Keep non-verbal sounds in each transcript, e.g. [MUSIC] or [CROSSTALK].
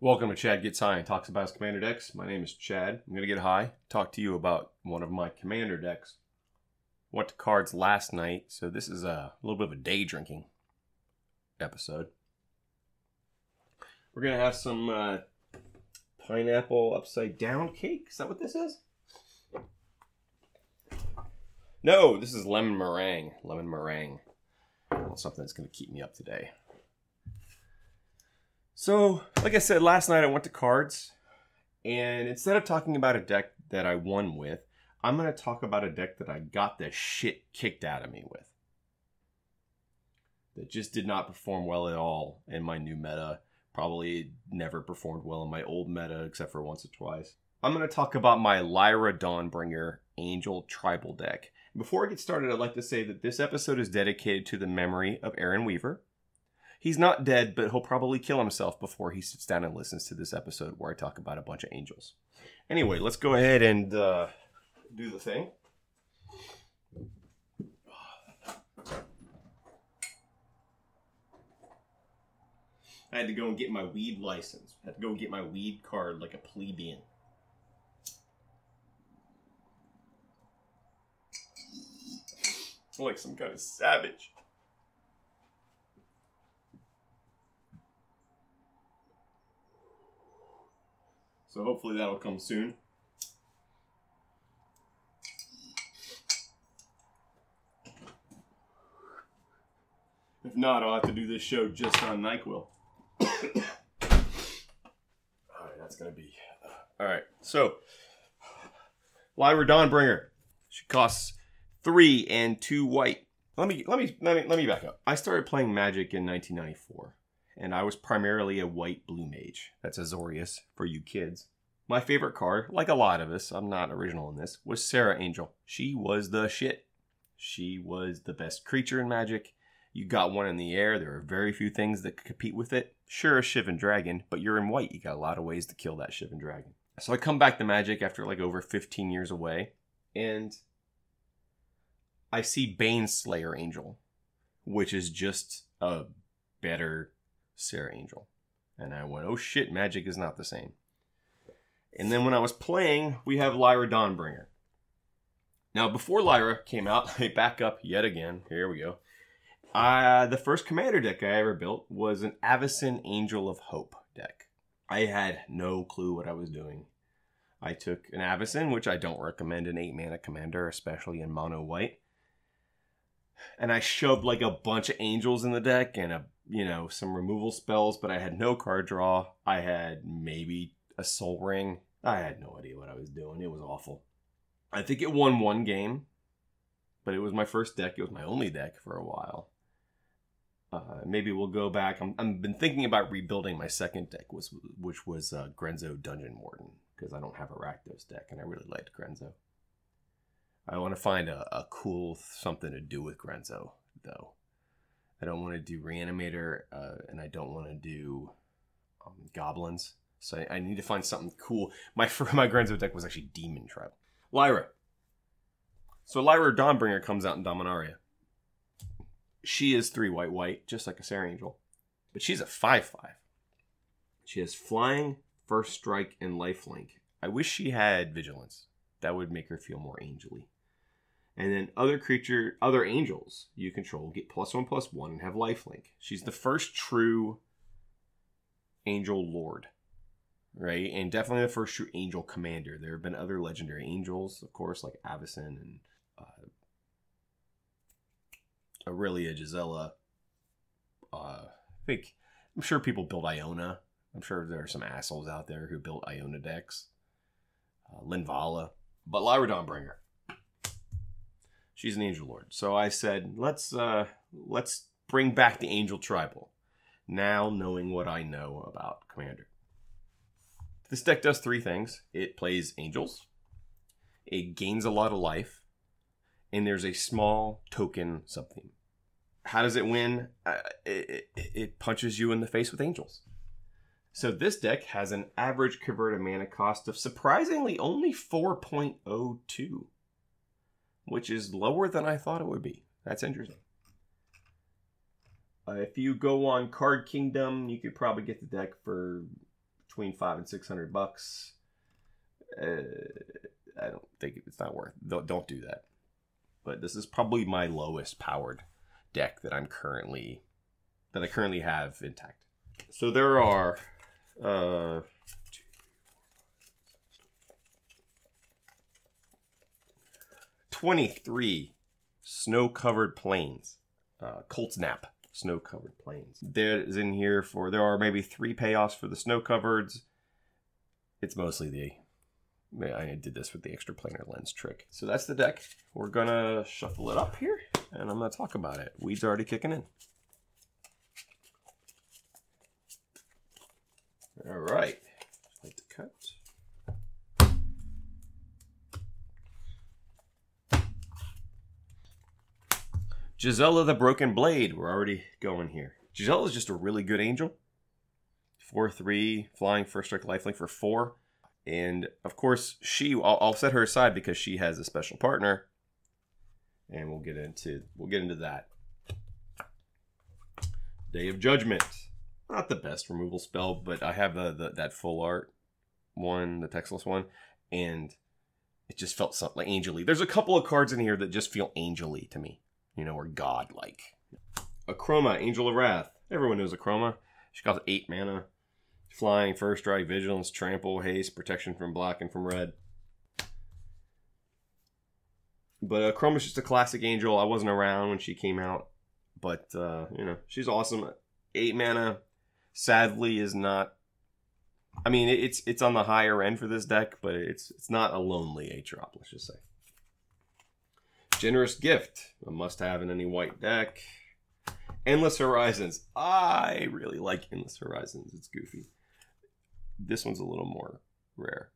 Welcome to Chad Gets High and Talks About his Commander decks. My name is Chad. I'm going to get high, talk to you about one of my Commander decks. Went to cards last night, so this is a little bit of a day drinking episode. We're going to have some uh, pineapple upside down cake. Is that what this is? No, this is lemon meringue. Lemon meringue. Something that's going to keep me up today. So, like I said, last night I went to cards, and instead of talking about a deck that I won with, I'm going to talk about a deck that I got the shit kicked out of me with. That just did not perform well at all in my new meta. Probably never performed well in my old meta, except for once or twice. I'm going to talk about my Lyra Dawnbringer Angel Tribal deck. Before I get started, I'd like to say that this episode is dedicated to the memory of Aaron Weaver He's not dead, but he'll probably kill himself before he sits down and listens to this episode where I talk about a bunch of angels. Anyway, let's go ahead and uh, do the thing. I had to go and get my weed license. I had to go get my weed card like a plebeian. Like some kind of savage. So hopefully that'll come soon. If not, I'll have to do this show just on NyQuil. [COUGHS] Alright, that's gonna be. Uh, Alright, so. Lyra Dawnbringer. She costs three and two white. Let me let me let me let me back up. I started playing Magic in 1994 and I was primarily a white blue mage. That's Azorius for you kids. My favorite card, like a lot of us, I'm not original in this, was Serra Angel. She was the shit. She was the best creature in Magic. You got one in the air, there are very few things that could compete with it. Sure, a Shivan Dragon, but you're in white, you got a lot of ways to kill that Shivan Dragon. So I come back to Magic after like over 15 years away, and I see Baneslayer Angel, which is just a better Serra Angel. And I went, oh shit, magic is not the same. And then when I was playing, we have Lyra Dawnbringer. Now, before Lyra came out, [LAUGHS] I back up yet again. Here we go. Uh, the first commander deck I ever built was an Avacyn Angel of Hope deck. I had no clue what I was doing. I took an Avacyn, which I don't recommend an 8 mana commander, especially in mono white. And I shoved like a bunch of angels in the deck and a you know, some removal spells, but I had no card draw. I had maybe a Sol Ring. I had no idea what I was doing. It was awful. I think it won one game, but it was my first deck. It was my only deck for a while. Uh, maybe we'll go back. I'm, I've been thinking about rebuilding my second deck, was which was uh, Grenzo Dungeon Warden, because I don't have a Rakdos deck, and I really liked Grenzo. I want to find a, a cool something to do with Grenzo, though. I don't want to do Reanimator, uh, and I don't want to do um, Goblins. So I, I, need to find something cool. My [LAUGHS] my Grenzo deck was actually Demon Tribe. Lyra. So Lyra Dawnbringer comes out in Dominaria. She is three white white, just like a Serra Angel, but she's a five five. She has flying, first strike, and lifelink. I wish she had vigilance. That would make her feel more angely. And then other creature, other angels you control get plus one plus one and have lifelink. She's the first true angel lord, right? And definitely the first true angel commander. There have been other legendary angels, of course, like Avacyn and uh, Aurelia, Gisela. Uh, I think I'm sure people build Iona. I'm sure there are some assholes out there who built Iona decks. Uh, Linvala, but Lyra Dawnbringer She's an angel lord. So I said, let's uh, let's bring back the angel tribal. Now knowing what I know about commander. This deck does three things. It plays angels. It gains a lot of life, and there's a small token something. How does it win? Uh, it, it, it punches you in the face with angels. So this deck has an average converted mana cost of surprisingly only 4.02 which is lower than I thought it would be. That's interesting. Uh, if you go on Card Kingdom, you could probably get the deck for between five and six hundred bucks. Uh, I don't think it's not worth. Don't, don't do that. But this is probably my lowest powered deck that I'm currently that I currently have intact. So there are uh, 23 snow covered plains. Uh, Coldsnap snow covered plains. There's in here for, there are maybe three payoffs for the snow covereds. It's mostly the, I did this with the extra planar lens trick. So that's the deck. We're gonna shuffle it up here and I'm gonna talk about it. Weeds already kicking in. All right, like to cut. Gisela the Broken Blade. We're already going here. Gisela is just a really good angel. 4 3, flying first strike lifelink for 4. And of course, she, I'll, I'll, set her aside because she has a special partner. And we'll get into we'll get into that. Day of Judgment. Not the best removal spell, but I have the, the that full art one, the textless one, and it just felt something like angelly. There's a couple of cards in here that just feel angelly to me you know, or godlike. Akroma, Angel of Wrath. Everyone knows Akroma. She costs 8 mana. Flying, First Strike, Vigilance, Trample, Haste, Protection from Black and from Red. But Akroma's just a classic angel. I wasn't around when she came out. But, uh, you know, she's awesome. 8 mana, sadly, is not... I mean, it's it's on the higher end for this deck, but it's it's not a lonely drop, let's just say. Generous Gift, a must have in any white deck. Endless Horizons. I really like Endless Horizons. It's goofy. This one's a little more rare.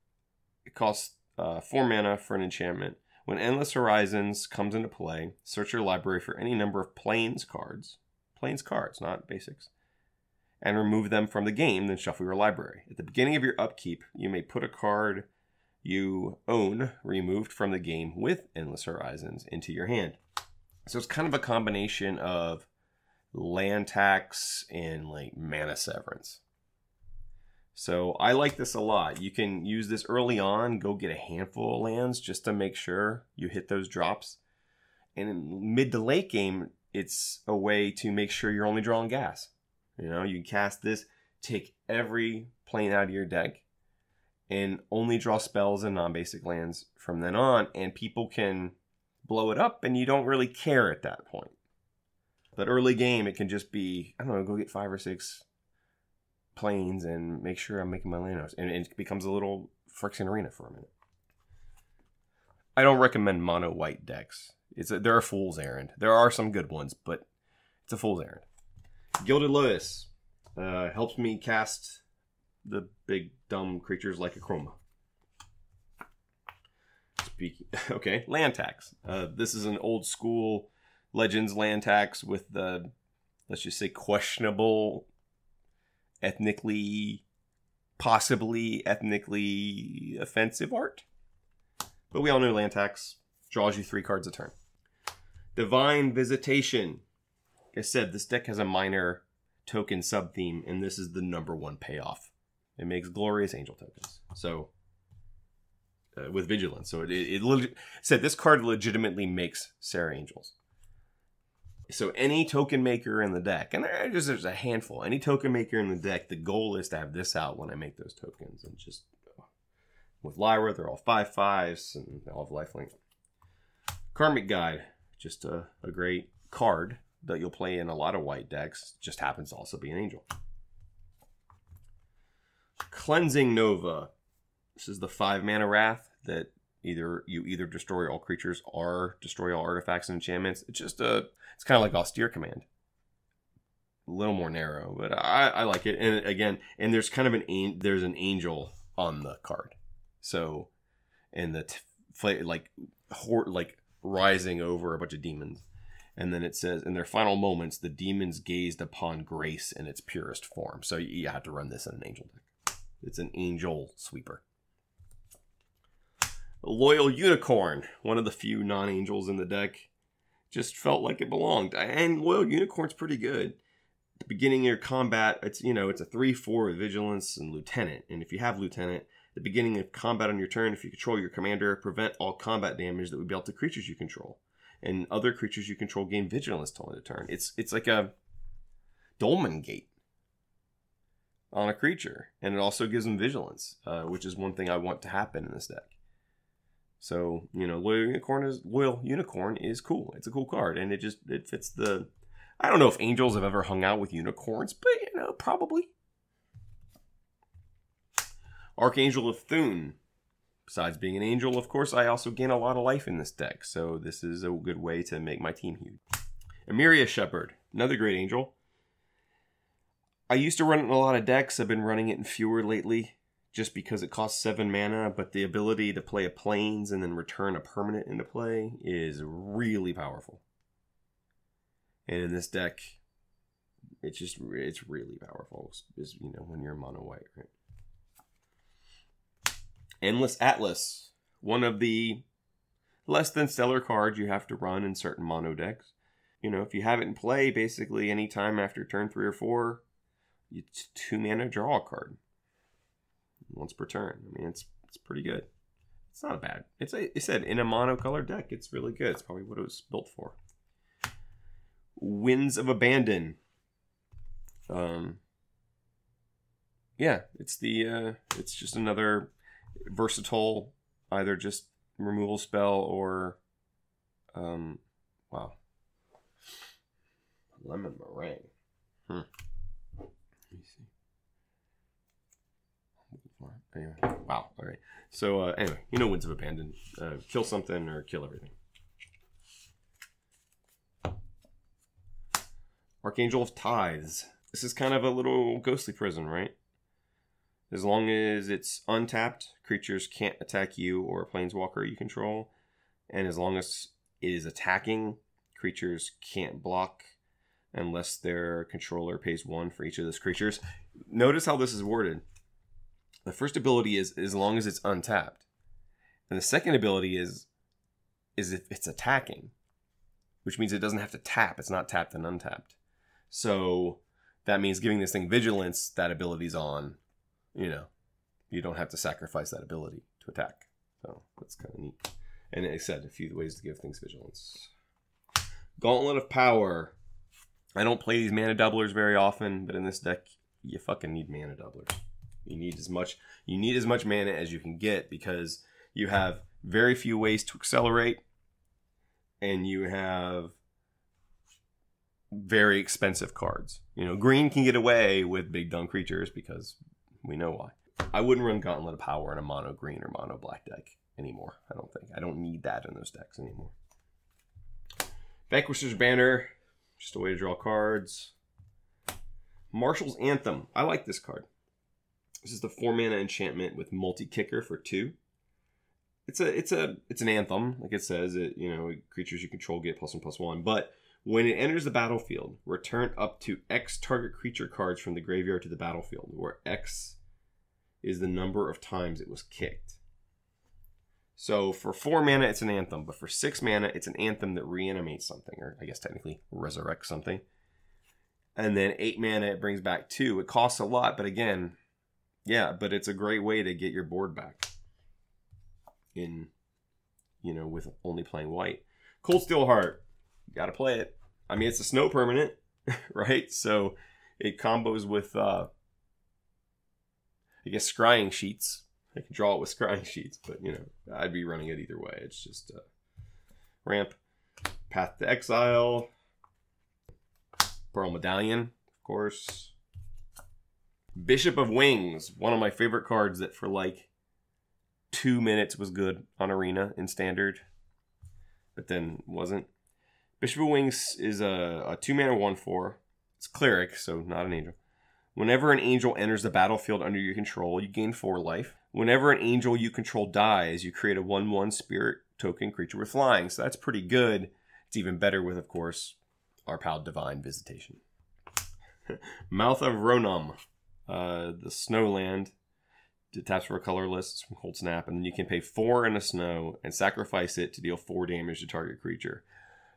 It costs uh, 4 mana for an enchantment. When Endless Horizons comes into play, search your library for any number of plains cards. Plains cards, not basics. And remove them from the game, then shuffle your library. At the beginning of your upkeep, you may put a card you own removed from the game with Endless Horizons into your hand. So it's kind of a combination of land tax and like mana severance. So I like this a lot. You can use this early on, go get a handful of lands just to make sure you hit those drops. And in mid to late game, it's a way to make sure you're only drawing gas. You know, you cast this, take every plane out of your deck, and only draw spells and non-basic lands from then on and people can blow it up and you don't really care at that point. But early game it can just be i don't know go get five or six planes and make sure i'm making my land and it becomes a little friction arena for a minute. I don't recommend mono white decks. It's a, they're a fool's errand. There are some good ones but it's a fool's errand. Gilded lotus uh, helps me cast the big dumb creatures like Akroma. Speaking, [LAUGHS] okay, land tax. Uh, this is an old school Legends land tax with the, let's just say, questionable, ethnically, possibly ethnically offensive art. But we all know land tax draws you three cards a turn. Divine Visitation. Like I said, this deck has a minor token sub theme, and this is the number one payoff. It makes glorious angel tokens. So uh, with vigilance, so it, it, it said this card legitimately makes Serra Angels. So any token maker in the deck, and there's, there's a handful, any token maker in the deck, the goal is to have this out when I make those tokens, and just with Lyra, they're all five fives and all have lifelink. Karmic Guide, just a, a great card that you'll play in a lot of white decks. Just happens to also be an angel. Cleansing Nova. This is the five mana wrath that either you either destroy all creatures or destroy all artifacts and enchantments. It's just a it's kind of like austere command. A little more narrow, but I, I like it. And again, and there's kind of an there's an angel on the card, so and the t- like hor- like rising over a bunch of demons. And then it says, in their final moments, the demons gazed upon grace in its purest form. So you have to run this in an angel deck. It's an angel sweeper. Loyal Unicorn, one of the few non angels in the deck, just felt like it belonged. And Loyal Unicorn's pretty good. the beginning of your combat, it's you know it's a three four with vigilance and lieutenant, and if you have lieutenant, the beginning of combat on your turn, if you control your commander, prevent all combat damage that would be dealt to creatures you control, and other creatures you control gain vigilance till end of turn. It's it's like a dolmen gate on a creature, and it also gives them vigilance, uh, which is one thing I want to happen in this deck. So you know, loyal unicorn is loyal unicorn is cool. It's a cool card, and it just it fits the. I don't know if angels have ever hung out with unicorns, but you know, probably. Archangel of Thune. Besides being an angel, of course, I also gain a lot of life in this deck, so this is a good way to make my team huge. Emeria Shepherd, another great angel. I used to run it in a lot of decks. I've been running it in fewer lately just because it costs seven mana, but the ability to play a planes and then return a permanent into play is really powerful. And in this deck, it's just it's really powerful. Is you know when you're mono white, right? Endless Atlas, one of the less than stellar cards you have to run in certain mono decks. You know, if you have it in play, basically anytime after turn three or four, you two mana draw a card once per turn. I mean, it's it's pretty good. It's not a bad. It's a, it said in a monocolor deck. It's really good. It's probably what it was built for. Winds of Abandon. Um. Yeah, it's the uh, it's just another versatile, either just removal spell or, um, wow, lemon meringue. Hmm. Let me see. Anyway, wow. All right. So uh, anyway, you know, Winds of Abandon. Uh, kill something or kill everything. Archangel of Tithes. This is kind of a little ghostly prison, right? As long as it's untapped, creatures can't attack you or a planeswalker you control. And as long as it is attacking, creatures can't block unless their controller pays one for each of those creatures. Notice how this is worded. The first ability is as long as it's untapped. And the second ability is is if it's attacking, which means it doesn't have to tap. It's not tapped and untapped. So that means giving this thing vigilance, that ability's on. You know, you don't have to sacrifice that ability to attack. So that's kind of neat. And it said a few ways to give things vigilance. Gauntlet of Power. I don't play these mana doublers very often, but in this deck, you fucking need mana doublers. You need as much you need as much mana as you can get because you have very few ways to accelerate and you have very expensive cards. You know, green can get away with big dumb creatures because we know why. I wouldn't run Gauntlet of Power in a mono green or mono black deck anymore. I don't think. I don't need that in those decks anymore. Vanquisher's Banner, just a way to draw cards. Marshal's Anthem. I like this card. This is the four mana enchantment with multi kicker for two. It's a it's a it's an anthem, like it says. It you know creatures you control get plus one plus one. But when it enters the battlefield, return up to X target creature cards from the graveyard to the battlefield, where X is the number of times it was kicked. So for four mana, it's an anthem, but for six mana, it's an anthem that reanimates something, or I guess technically resurrects something. And then eight mana, it brings back two. It costs a lot, but again, yeah, but it's a great way to get your board back. In, you know, with only playing white. Cold Steel Heart, got to play it. I mean, it's a snow permanent, [LAUGHS] right? So it combos with, uh, I guess, scrying sheets. I can draw it with [LAUGHS] scrying sheets, but you know, I'd be running it either way. It's just uh, ramp, path to exile, pearl medallion, of course. Bishop of Wings, one of my favorite cards that for like two minutes was good on Arena in Standard, but then wasn't. Bishop of Wings is a, a two mana 1 4. It's cleric, so not an angel. Whenever an angel enters the battlefield under your control, you gain 4 life. Whenever an angel you control dies, you create a 1 1 spirit token creature with flying. So that's pretty good. It's even better with, of course, our pal Divine Visitation. [LAUGHS] Mouth of Ronom uh, the Snowland. It taps for a colorless from Coldsnap, and then you can pay four in a snow and sacrifice it to deal four damage to target creature.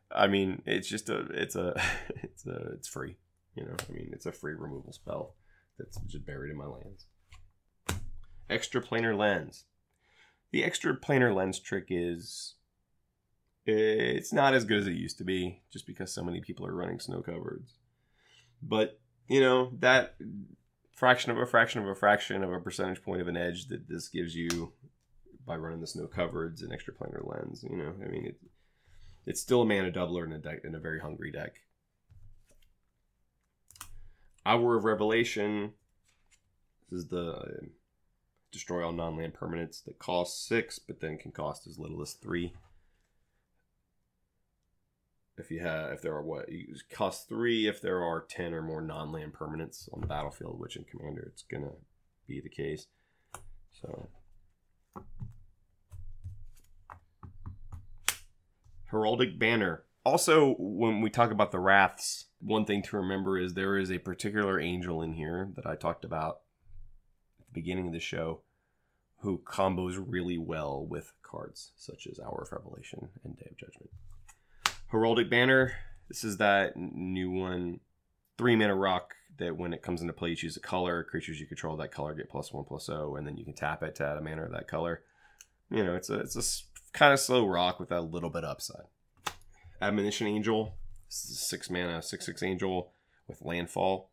I mean, it's just a, it's a, [LAUGHS] it's a, it's free. You know, I mean, it's a free removal spell that's just buried in my lands. Extra planar lens. The extra planar lens trick is it's not as good as it used to be just because so many people are running snow covereds. But, you know, that fraction of a fraction of a fraction of a percentage point of an edge that this gives you by running the snow covereds and extra planar lens, you know, I mean, it, it's still a mana doubler in a deck in a very hungry deck. Hour of Revelation. This is the uh, destroy all non-land permanents that cost six, but then can cost as little as three. If you have, if there are what, you cost three if there are ten or more non-land permanents on the battlefield, which in Commander it's gonna be the case. So. Heraldic Banner. Also, when we talk about the Wraths, one thing to remember is there is a particular angel in here that I talked about at the beginning of the show who combos really well with cards such as Hour of Revelation and Day of Judgment. Heraldic Banner, this is that new one, three mana rock that when it comes into play, you choose a color. Creatures you control that color get plus one plus zero, and then you can tap it to add a mana of that color. You know, it's a it's a kind of slow rock with a little bit upside. Admonition Angel, six mana, six six angel with landfall.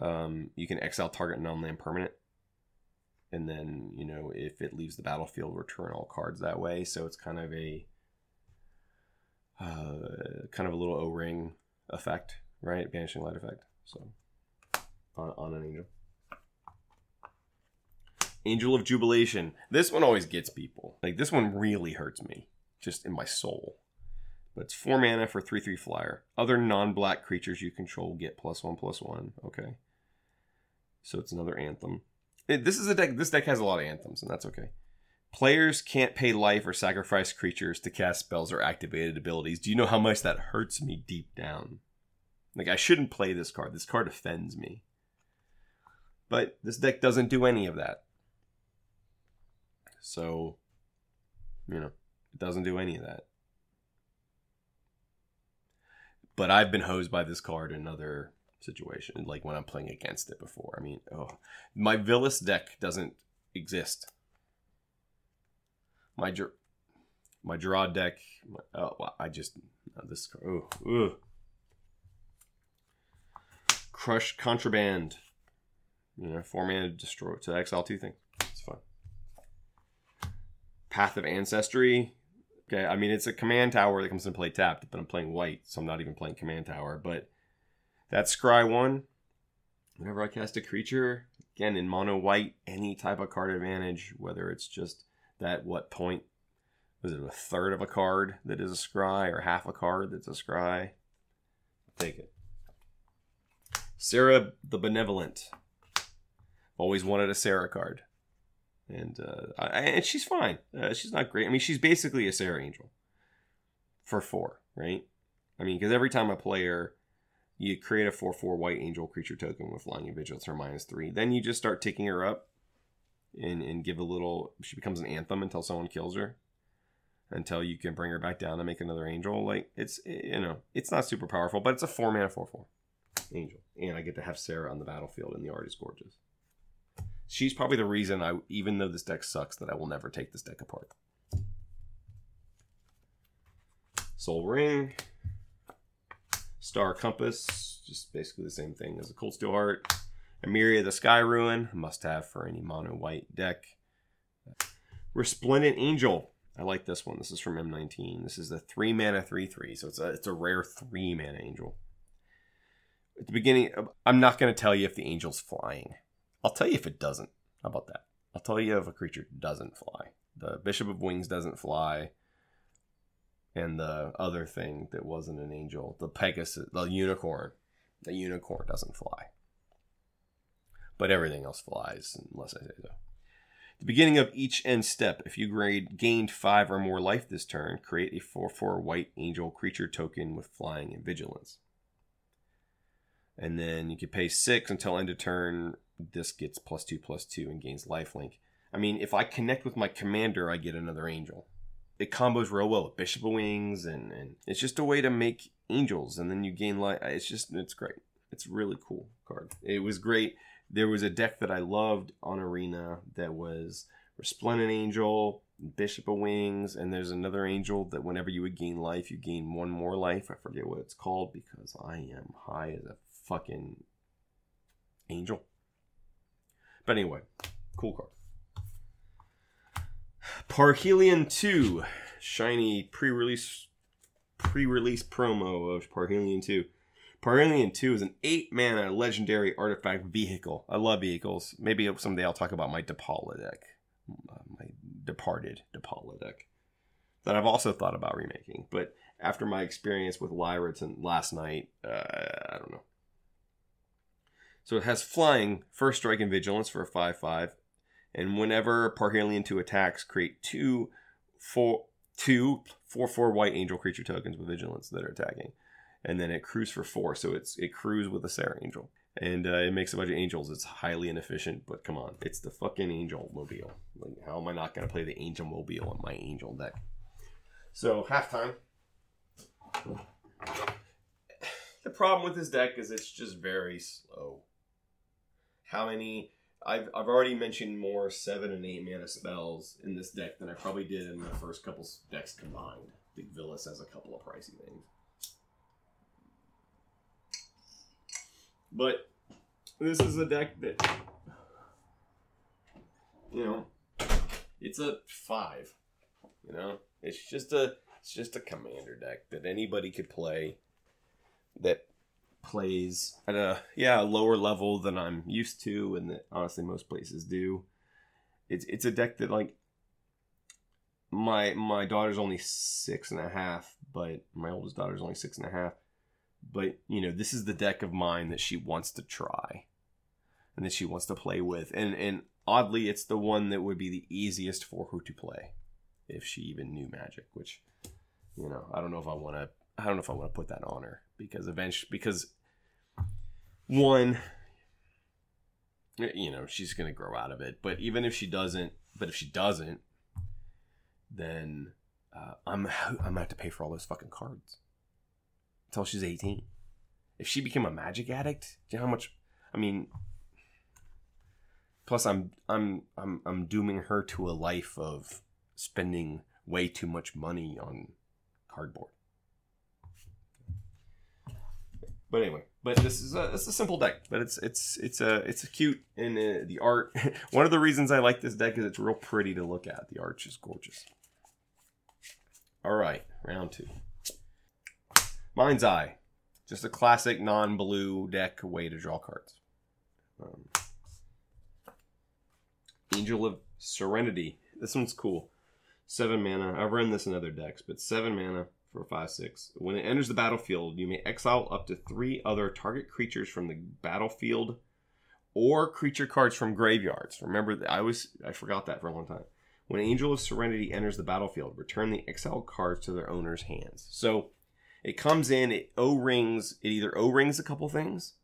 Um, you can exile target non-land permanent, and then you know if it leaves the battlefield, return all cards that way. So it's kind of a uh, kind of a little O-ring effect, right? Banishing light effect. So on, on an angel. Angel of Jubilation. This one always gets people. Like this one really hurts me, just in my soul. But it's four mana for three three flyer. Other non-black creatures you control get plus one plus one. Okay. So it's another anthem. It, this is a deck. This deck has a lot of anthems, and that's okay. Players can't pay life or sacrifice creatures to cast spells or activated abilities. Do you know how much that hurts me deep down? Like I shouldn't play this card. This card offends me. But this deck doesn't do any of that. So, you know, it doesn't do any of that. But I've been hosed by this card in other situations, like when I'm playing against it before. I mean, oh, my Vilis deck doesn't exist. My my draw deck. My, oh, I just oh, this. Oh. Crush contraband. You know, four mana to destroy to exile two things. It's fun. Path of Ancestry. Okay, I mean it's a command tower that comes into play tapped, but I'm playing white, so I'm not even playing command tower. But that scry one, whenever I cast a creature, again in mono white, any type of card advantage, whether it's just that what point was it a third of a card that is a scry or half a card that's a scry? Take it. Serra the Benevolent. Always wanted a Serra card and uh, and she's fine. Uh, she's not great. I mean, she's basically a Serra Angel for four, right? I mean, because every time a player you create a four four white angel creature token with flying and vigilance or minus three, then you just start ticking her up and and give a little. She becomes an anthem until someone kills her. Until you can bring her back down and make another angel. Like it's you know it's not super powerful, but it's a four mana four four angel, and I get to have Serra on the battlefield, and the art is gorgeous she's probably the reason I, even though this deck sucks, that I will never take this deck apart. Sol Ring, Star Compass, just basically the same thing as a Cold Steel Heart. Emeria the Sky Ruin, must have for any mono white deck. Resplendent Angel, I like this one. This is from M19. This is a three mana three three, so it's a it's a rare three mana angel. At the beginning, uh, I'm not going to tell you if the angel's flying. I'll tell you if it doesn't. How about that? I'll tell you if a creature doesn't fly. The Bishop of Wings doesn't fly. And the other thing that wasn't an angel, the Pegasus, the unicorn, the unicorn doesn't fly. But everything else flies, unless I say so. The beginning of each end step, if you grade gained five or more life this turn, create a 4 4 white angel creature token with flying and vigilance. And then you can pay six until end of turn, this gets plus two plus two and gains lifelink. I mean, if I connect with my commander, I get another angel. It combos real well with Bishop of Wings, and, and it's just a way to make angels, and then you gain life. It's just, it's great. It's really cool card. It was great. There was a deck that I loved on Arena that was Resplendent Angel, Bishop of Wings, and there's another angel that whenever you would gain life, you gain one more life. I forget what it's called because I am high as a fucking angel. But anyway, cool card. Parhelion 2, shiny pre-release pre-release promo of Parhelion 2. Parhelion 2 is an 8 mana legendary artifact vehicle. I love vehicles. Maybe someday I'll talk about my Depala deck. My departed Depala deck. That I've also thought about remaking. But after my experience with Lyra last night, uh, I don't know. So it has flying, first strike, and vigilance for a 5 5. And whenever Parhelion 2 attacks, create two, four, two, four, four white angel creature tokens with vigilance that are attacking. And then it crews for four. So it's it crews with a Serra Angel. And uh, it makes a bunch of angels. It's highly inefficient, but come on. It's the fucking angel mobile. Like, how am I not going to play the angel mobile in my angel deck? So, halftime. The problem with this deck is it's just very slow. How many I've, I've already mentioned more seven and eight mana spells in this deck than I probably did in the first couple decks combined. I think Vilis has a couple of pricey things. But this is a deck that, you know, it's a five. You know, it's just a it's just a commander deck that anybody could play. That plays at a yeah a lower level than I'm used to, and that honestly most places do. It's it's a deck that like my my daughter's only six and a half, but my oldest daughter's only six and a half. But you know, this is the deck of mine that she wants to try, and that she wants to play with, and and oddly, it's the one that would be the easiest for her to play, if she even knew Magic. Which, you know, I don't know if I want to I don't know if I want to put that on her because eventually, because one, you know, she's gonna grow out of it. But even if she doesn't, but if she doesn't, then uh, I'm I'm gonna have to pay for all those fucking cards until she's 18. If she became a magic addict, do you know how much? I mean, plus I'm I'm I'm I'm dooming her to a life of spending way too much money on cardboard. But anyway, but this is a it's a simple deck, but it's it's it's a it's a cute and uh, the art. [LAUGHS] one of the reasons I like this deck is it's real pretty to look at. The art is gorgeous. All right, round two. Mind's Eye, just a classic non-blue deck way to draw cards. Um, Angel of Serenity. This one's cool. Seven mana. I've run this in other decks, but seven mana for 5 6. When it enters the battlefield, you may exile up to three other target creatures from the battlefield or creature cards from graveyards. Remember, I was I forgot that for a long time. When Angel of Serenity enters the battlefield, return the exiled cards to their owner's hands. So it comes in, it O rings, it either O rings a couple things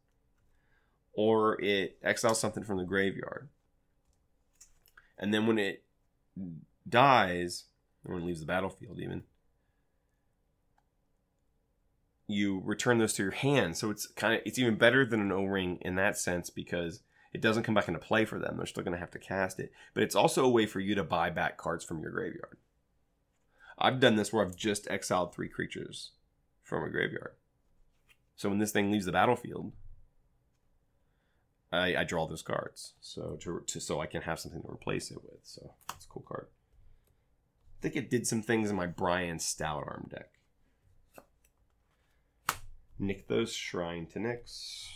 or it exiles something from the graveyard. And then when it dies, or when it leaves the battlefield, even, you return those to your hand. So it's kind of it's even better than an O-ring in that sense because it doesn't come back into play for them. They're still going to have to cast it, but it's also a way for you to buy back cards from your graveyard. I've done this where I've just exiled three creatures from a graveyard. So when this thing leaves the battlefield, I, I draw those cards. So to, to so I can have something to replace it with. So it's a cool card. I think it did some things in my Brion Stoutarm deck. Nykthos Shrine to Nyx.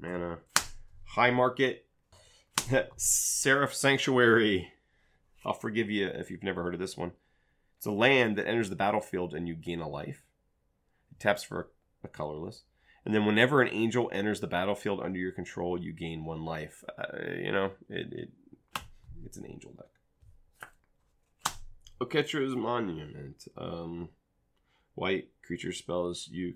Mana. High Market. [LAUGHS] Seraph Sanctuary. I'll forgive you if you've never heard of this one. It's a land that enters the battlefield and you gain a life. Taps for a colorless. And then whenever an angel enters the battlefield under your control, you gain one life. Uh, you know, it, it it's an angel deck. Oketra's Monument. Um, white creature spells you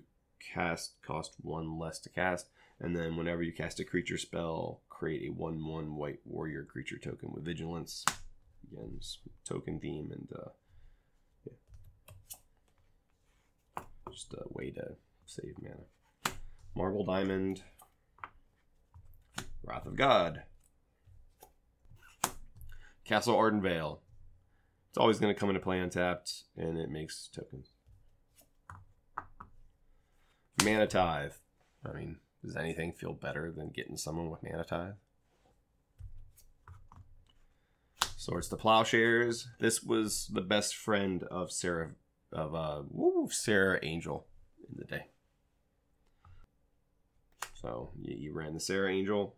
cast cost one less to cast, and then whenever you cast a creature spell, create a one-one white warrior creature token with vigilance. Again, token theme and uh, just a way to save mana. Marble Diamond, Wrath of God, Castle Ardenvale. It's always going to come into play untapped, and it makes tokens. Mana Tithe. I mean, does anything feel better than getting someone with Mana Tithe? Swords to Plowshares. This was the best friend of Serra of uh woo, Serra Angel in the day. So you, you ran the Serra Angel,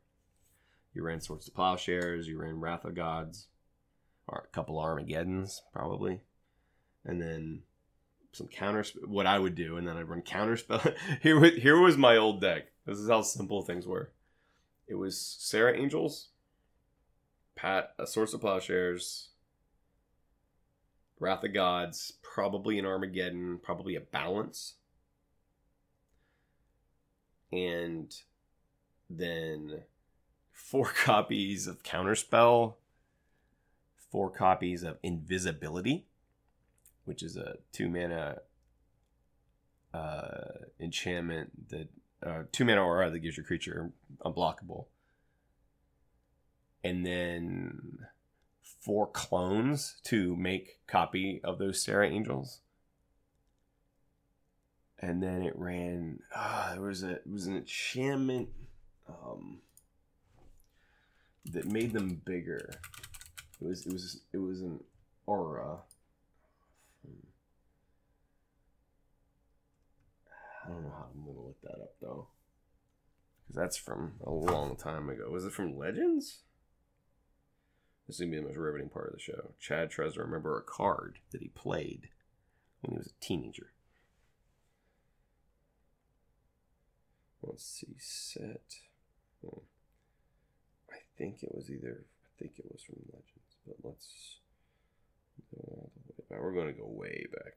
you ran Swords to Plowshares, you ran Wrath of Gods, or a couple Armageddons probably, and then some counter. What I would do, and then I'd run counter spell. [LAUGHS] here, here was my old deck. This is how simple things were. It was Sarah Angels, Pat, a Swords to Plowshares, Wrath of Gods, probably an Armageddon, probably a Balance, and then four [LAUGHS] copies of Counterspell, four copies of Invisibility, which is a two mana uh, enchantment that uh, two mana aura that gives your creature unblockable, and then four clones to make copy of those Serra Angels. And then it ran. Uh, there was a it was an enchantment um, that made them bigger. It was it was it was an aura. I don't know how I'm gonna look that up though, because that's from a long time ago. Was it from Legends? This is gonna be the most riveting part of the show. Chad tries to remember a card that he played when he was a teenager. Let's see, set. Hmm. I think it was either. I think it was from Legends, but let's go all the way back. We're going to go way back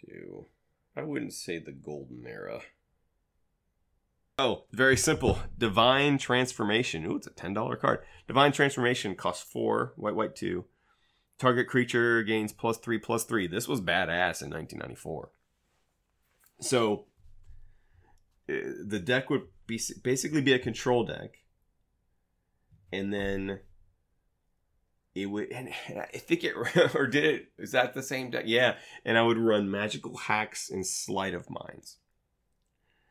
to. I wouldn't say the golden era. Oh, very simple. Divine Transformation. Ooh, it's a $10 card. Divine Transformation costs four, white, white, two. Target creature gains plus three, plus three. This was badass in 1994. So, uh, the deck would be basically be a control deck. And then it would, and I think it, [LAUGHS] or did it, is that the same deck? Yeah. And I would run Magical Hacks and Sleight of Minds.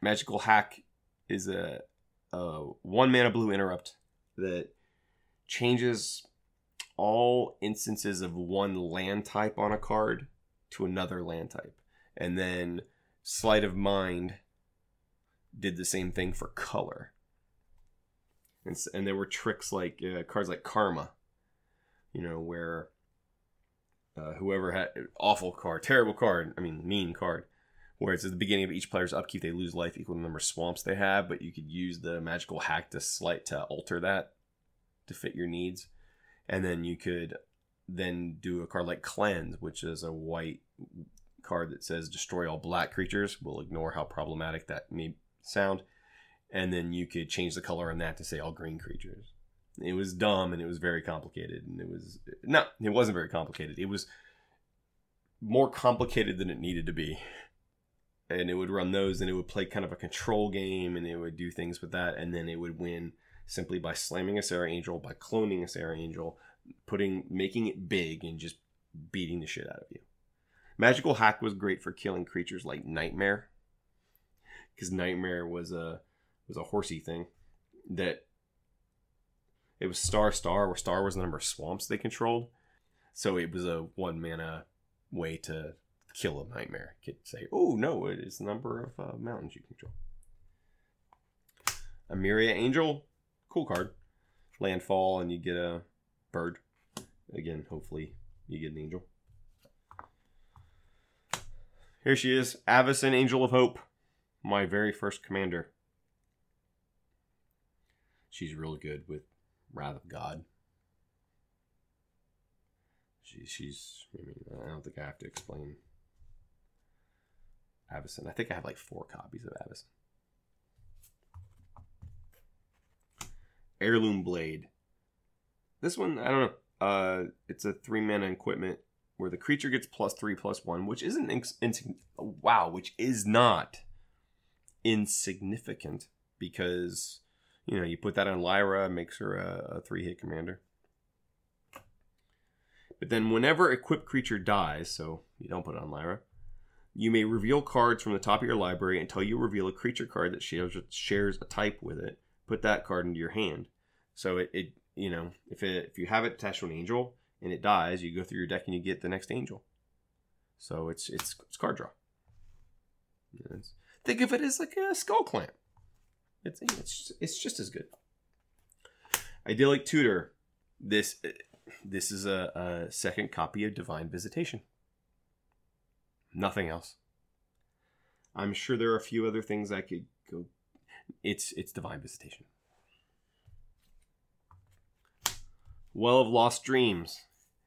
Magical Hack is a, a one mana blue interrupt that changes all instances of one land type on a card to another land type. And then Sleight of Mind did the same thing for color. And, and there were tricks like uh, cards like Karma, you know, where uh, whoever had awful card, terrible card, I mean, mean card, where it's at the beginning of each player's upkeep, they lose life equal to the number of swamps they have, but you could use the magical hack to slight to alter that to fit your needs. And then you could then do a card like Cleanse, which is a white card that says destroy all black creatures. We'll ignore how problematic that may sound. And then you could change the color on that to say all green creatures. It was dumb and it was very complicated. And it was, no, it wasn't very complicated. It was more complicated than it needed to be and it would run those and it would play kind of a control game and it would do things with that and then it would win simply by slamming a Serra Angel, by cloning a Serra Angel, putting making it big and just beating the shit out of you. Magical Hack was great for killing creatures like Nightmare. Because Nightmare was a was a horsey thing that it was star star where star was the number of swamps they controlled. So it was a one mana way to kill a nightmare. Could say, oh no, it is the number of uh, mountains you control. Emeria Angel, cool card. Landfall and you get a bird. Again, hopefully you get an angel. Here she is, Avacyn Angel of Hope, my very first commander. She's real good with Wrath of God. She, she's, I mean, I don't think I have to explain Avacyn. I think I have like four copies of Avacyn. Heirloom Blade. This one, I don't know. Uh, it's a three mana equipment where the creature gets plus three plus one, which isn't ins- wow, which is not insignificant because you know you put that on Lyra, makes her a, a three hit commander. But then, whenever equipped creature dies, so you don't put it on Lyra, you may reveal cards from the top of your library until you reveal a creature card that shares, shares a type with it. Put that card into your hand. So it, it you know, if it if you have it attached to an angel and it dies, you go through your deck and you get the next angel. So it's it's, it's card draw. It's, think of it as like a Skullclamp. It's it's it's just as good. Idyllic Tutor. This this is a, a second copy of Divine Visitation. Nothing else. I'm sure there are a few other things I could go. It's it's Divine Visitation. Well of Lost Dreams.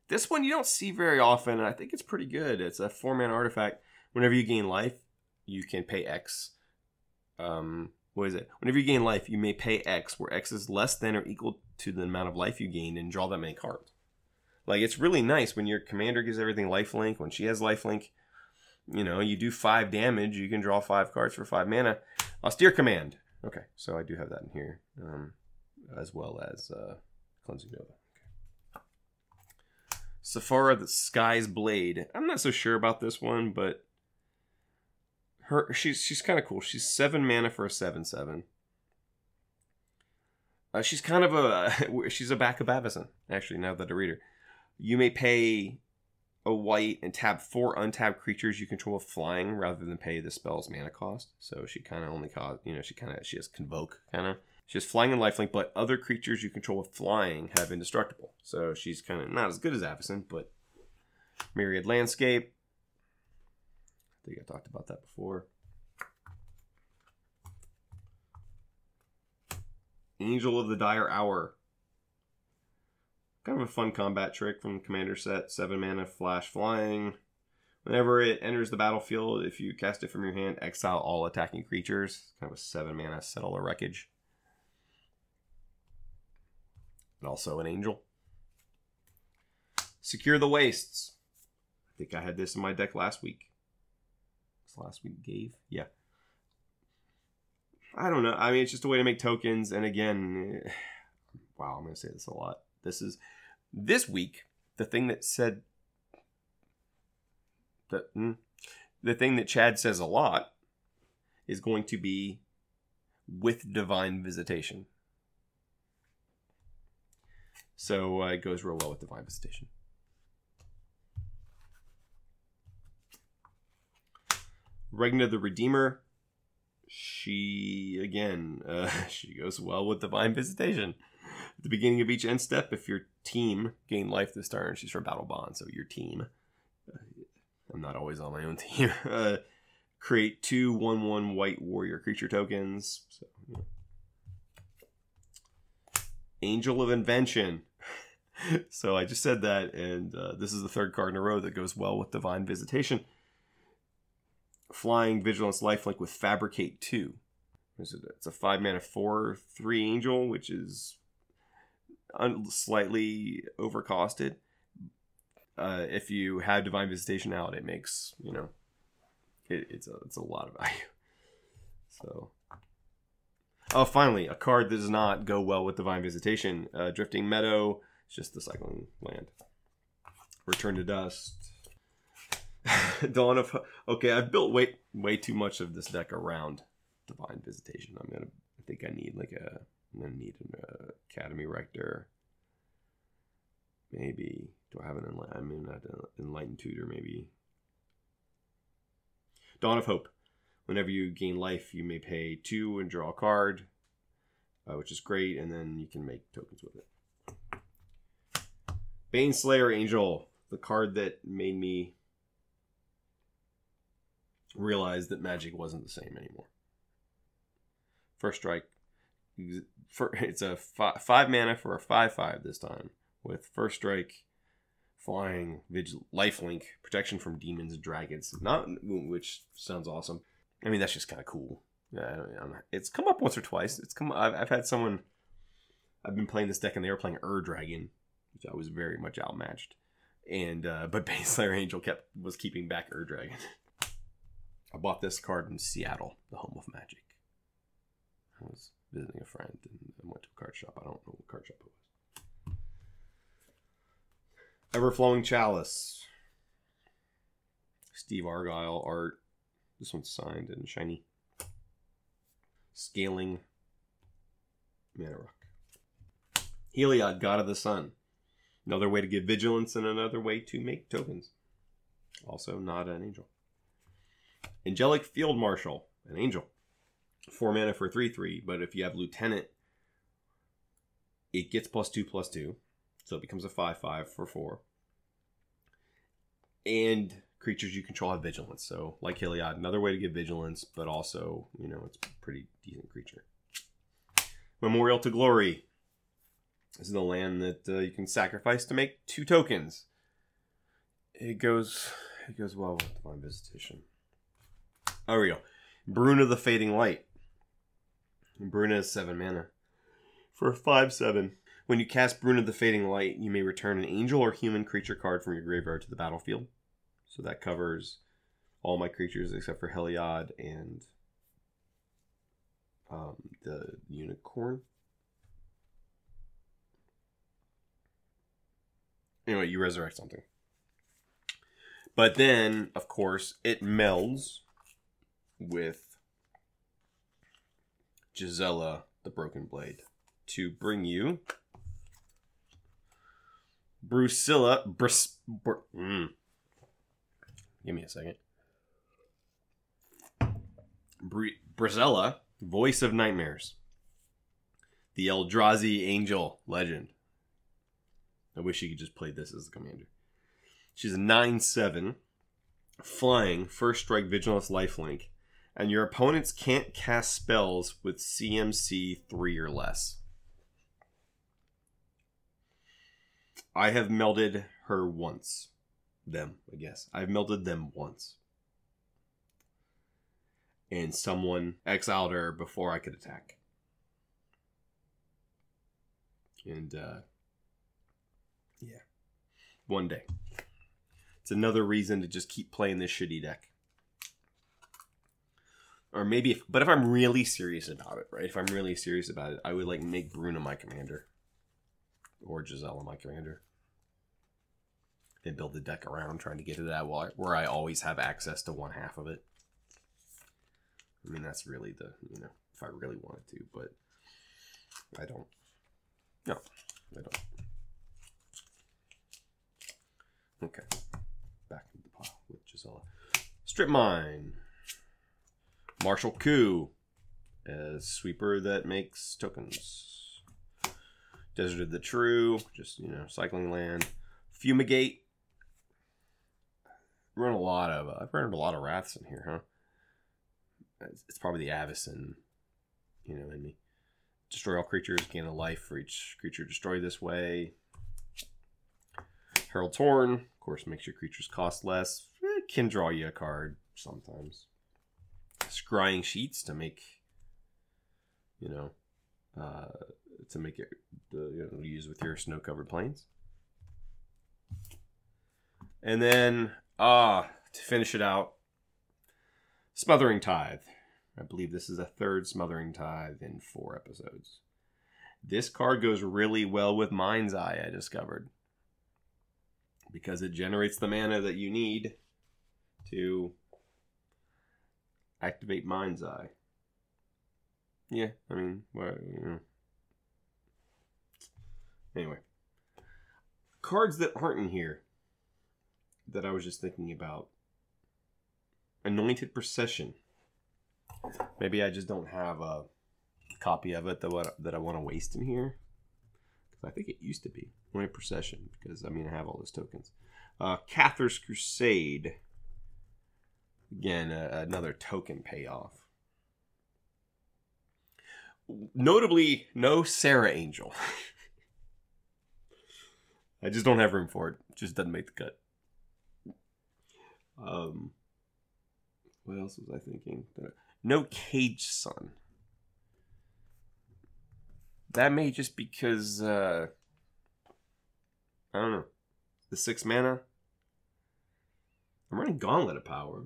This one you don't see very often, and I think it's pretty good. It's a four man artifact. Whenever you gain life, you can pay X. Um, what is it? Whenever you gain life, you may pay X, where X is less than or equal to the amount of life you gained, and draw that many cards. Like it's really nice when your commander gives everything lifelink. When she has lifelink, you know you do five damage. You can draw five cards for five mana. Austere command. Okay, so I do have that in here, um, as well as uh, cleansing nova. Sephara the Sky's Blade. I'm not so sure about this one, but her she's she's kind of cool. She's seven mana for a seven seven. Uh, she's kind of a [LAUGHS] she's a back of Avacyn, actually. Now that I read her, you may pay a white and tap four untapped creatures you control with flying rather than pay the spell's mana cost. So she kind of only cost you know she kind of she has convoke kind of. She has flying and lifelink, but other creatures you control with flying have indestructible. So she's kind of not as good as Avacyn, but Myriad Landscape. I think I talked about that before. Angel of the Dire Hour. Kind of a fun combat trick from the commander set. Seven mana, flash, flying. Whenever it enters the battlefield, if you cast it from your hand, exile all attacking creatures. Kind of a seven mana, settle a wreckage. And also an angel. Secure the Wastes. I think I had this in my deck last week. Last week gave? Yeah. I don't know. I mean, it's just a way to make tokens. And again, [SIGHS] wow, I'm going to say this a lot. This is this week the thing that said that mm, the thing that Chad says a lot is going to be with divine visitation. So uh, it goes real well with divine visitation. Regna the Redeemer she again [LAUGHS] uh, she goes well with divine visitation at the beginning of each end step if your team gain life this turn she's from Battlebond so your team i'm not always on my own [LAUGHS] team uh, create two one one white warrior creature tokens so, yeah. angel of invention. [LAUGHS] So i just said that and uh, this is the third card in a row that goes well with divine visitation. Flying vigilance lifelink with fabricate 2 it's a 5 mana 4 3 angel which is slightly overcosted. Uh, if you have divine visitation out it makes you know it, it's a it's a lot of [LAUGHS] value. So. Oh finally a card that does not go well with divine visitation uh, drifting meadow. It's just the cycling land. Return to dust. [LAUGHS] Dawn of okay, I've built way way too much of this deck around Divine Visitation. I'm gonna I think I need like a I'm gonna need an uh, Academy Rector. Maybe do I have an enlightened? I mean, not enlightened tutor. Maybe Dawn of Hope. Whenever you gain life, you may pay two and draw a card, uh, which is great, and then you can make tokens with it. Baneslayer Angel, the card that made me realize that magic wasn't the same anymore. First strike, for, [LAUGHS] it's a five, mana for a five five this time with first strike, flying, vigil, lifelink, protection from demons, and dragons, not which sounds awesome. I mean that's just kind of cool. Yeah, it's come up once or twice. It's come. I've, I've had someone. I've been playing this deck and they were playing Ur Dragon, which I was very much outmatched. and uh, but [LAUGHS] Baneslayer Angel kept was keeping back Ur Dragon. [LAUGHS] I bought this card in Seattle, the home of magic. I was visiting a friend and I went to a card shop. I don't know what card shop it was. Everflowing Chalice. Steve Argyle art. This one's signed and shiny. Scaling Mana Rock. Heliod, God of the Sun. Another way to give vigilance and another way to make tokens. Also, not an angel. Angelic Field Marshal, an angel. Four mana for 3 3, but if you have Lieutenant, it gets plus 2 plus 2. So it becomes a 5 5 for 4. And creatures you control have vigilance. So, like Heliod, another way to get vigilance, but also, you know, it's pretty decent creature. Memorial to Glory. This is the land that uh, you can sacrifice to make two tokens. It goes, it goes well with Divine Visitation. Oh, we go. Bruna the Fading Light. Bruna is seven mana. For five seven. When you cast Bruna the Fading Light, you may return an angel or human creature card from your graveyard to the battlefield. So that covers all my creatures except for Heliod and um, the unicorn. Anyway, you resurrect something. But then, of course, it melds with Gisela the Broken Blade to bring you Brucilla. Brus, Br, mm. Give me a second. Br- Brisela, Voice of Nightmares. The Eldrazi Angel legend. I wish she could just play this as the commander. She's a 9 7, flying, first strike, vigilance, lifelink, and your opponents can't cast spells with CMC 3 or less. I have melded her once. Them, I guess. I've melded them once. And someone exiled her before I could attack. And, uh, yeah. One day. It's another reason to just keep playing this shitty deck. Or maybe, if, but if I'm really serious about it, right? If I'm really serious about it, I would like make Bruna my commander, or Gisela my commander, and build the deck around trying to get to that where I always have access to one half of it. I mean, that's really the you know if I really wanted to, but I don't. No, I don't. Okay. Back into the pile with Gisela. Strip Mine. Martial Coup. A sweeper that makes tokens. Desert of the True. Just, you know, cycling land. Fumigate. Run a lot of. Uh, I've run a lot of Wraths in here, huh? It's, probably the Avacyn, you know, in me. Destroy all creatures, gain a life for each creature destroyed this way. Herald's Horn, of course, makes your creatures cost less. It can draw you a card sometimes. Scrying Sheets to make, you know, uh, to make it you know, use with your snow covered plains. And then, ah, to finish it out, Smothering Tithe. I believe this is a third Smothering Tithe in four episodes. This card goes really well with Mind's Eye, I discovered because it generates the mana that you need to activate Mind's Eye. Yeah, I mean, well, you know. Anyway, cards that aren't in here that I was just thinking about. Anointed Procession. Maybe I just don't have a copy of it that that I want to waste in here. Because I think it used to be my procession because I mean I have all those tokens. Uh, Cathars Crusade. Again, another token payoff. Notably, no Serra Angel. [LAUGHS] I just don't have room for it. it. Just doesn't make the cut. Um, what else was I thinking? No Caged Sun. That may just because uh, I don't know. the six mana. I'm running Gauntlet of Power,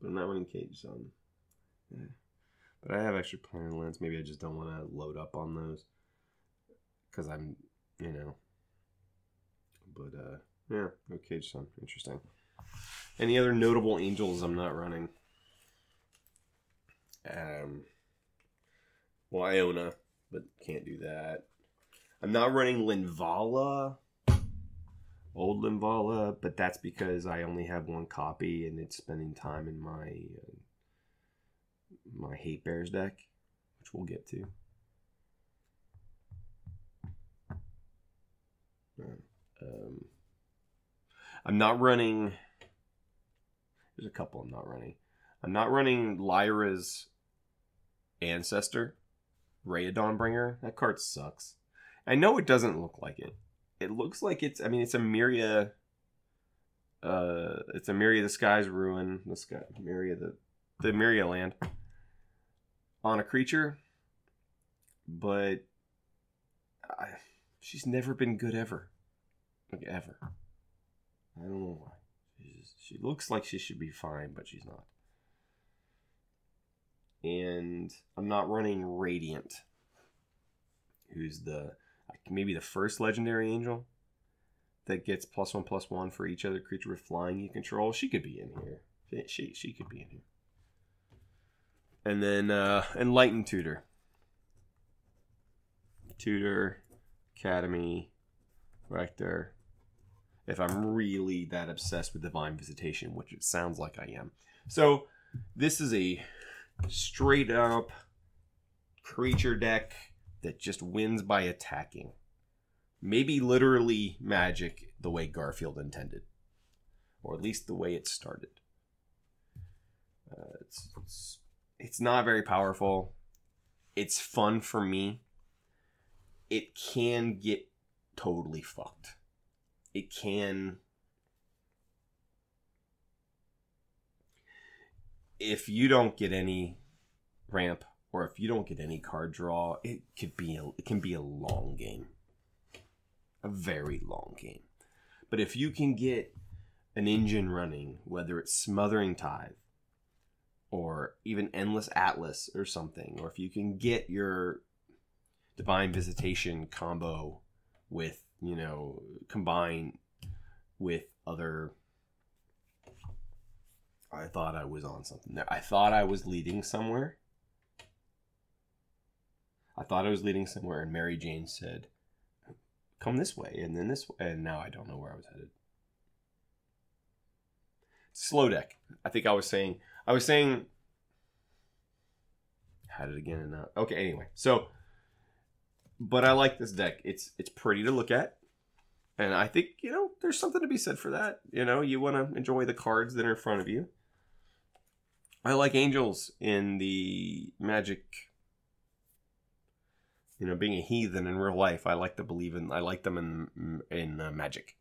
but I'm not running Caged Sun. Yeah. But I have Extraplanar Lens. Maybe I just don't want to load up on those because I'm, you know. But uh, yeah, no Caged Sun. Interesting. Any other notable angels I'm not running? Um, well, Iona, but can't do that. I'm not running Linvala, old Linvala, but that's because I only have one copy and it's spending time in my uh, my Hate Bears deck, which we'll get to. Um, I'm not running. There's a couple I'm not running. I'm not running Lyra's Ancestor, of Dawnbringer. That card sucks. I know it doesn't look like it. It looks like it's. I mean, it's a Myria. Uh, it's a Myria the Sky's Ruin. The sky, Myria the the Myria land on a creature, but I, she's never been good ever, like ever. I don't know why. She's, she looks like she should be fine, but she's not. And I'm not running Radiant, who's the maybe the first legendary angel that gets plus one plus one for each other creature with flying you control. She could be in here. She she, could be in here. And then uh, Enlightened Tutor. Tutor, Academy, Rector. If I'm really that obsessed with Divine Visitation, which it sounds like I am. So, this is a straight up creature deck that just wins by attacking. Maybe literally magic the way Garfield intended, or at least the way it started. Uh, it's, it's it's not very powerful. It's fun for me. It can get totally fucked. It can. If you don't get any ramp or if you don't get any card draw, it could be a, it can be a long game. A very long game. But if you can get an engine running, whether it's smothering tithe, or even endless atlas or something or if you can get your divine visitation combo with you know combine with other i thought i was on something there i thought i was leading somewhere i thought i was leading somewhere and mary jane said come this way and then this way and now i don't know where i was headed slow deck i think i was saying I was saying had it again and not okay. Anyway, so but I like this deck. It's it's pretty to look at, and I think you know there's something to be said for that. You know, you want to enjoy the cards that are in front of you. I like angels in the magic. You know, being a heathen in real life, I like to believe in. I like them in in uh, magic.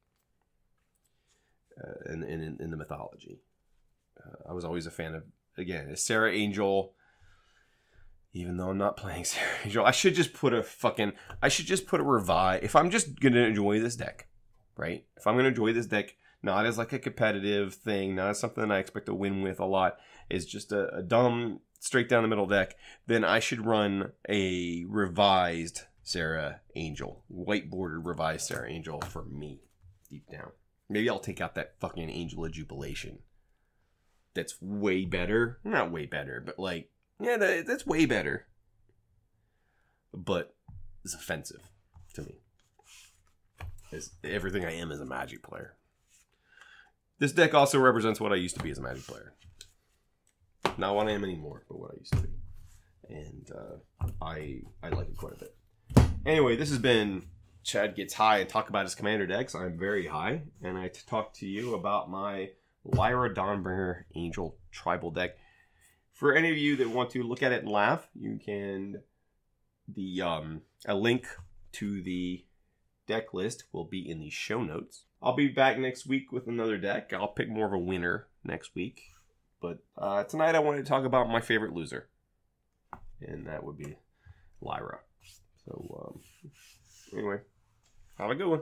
Uh, in, in in the mythology. Uh, I was always a fan of again Serra Angel. Even though I'm not playing [LAUGHS] Serra Angel, I should just put a fucking. I should just put a revive. If I'm just gonna enjoy this deck, right? If I'm gonna enjoy this deck, not as like a competitive thing, not as something I expect to win with a lot, is just a, a dumb straight down the middle deck, then I should run a revised Serra Angel, white bordered revised Serra Angel for me deep down. Maybe I'll take out that fucking Angel of Jubilation that's way better. Not way better, but like, yeah, that, that's way better. But it's offensive to me. As everything I am as a Magic player. This deck also represents what I used to be as a Magic player. Not what I am anymore, but what I used to be. And uh, I I like it quite a bit. Anyway, this has been Chad Gets High and talk about his commander decks. I'm very high, and I talk to you about my Lyra Dawnbringer Angel Tribal deck. For any of you that want to look at it and laugh, you can. The um, a link to the deck list will be in the show notes. I'll be back next week with another deck. I'll pick more of a winner next week. But uh, tonight I wanted to talk about my favorite loser, and that would be Lyra. So um, anyway, have a good one.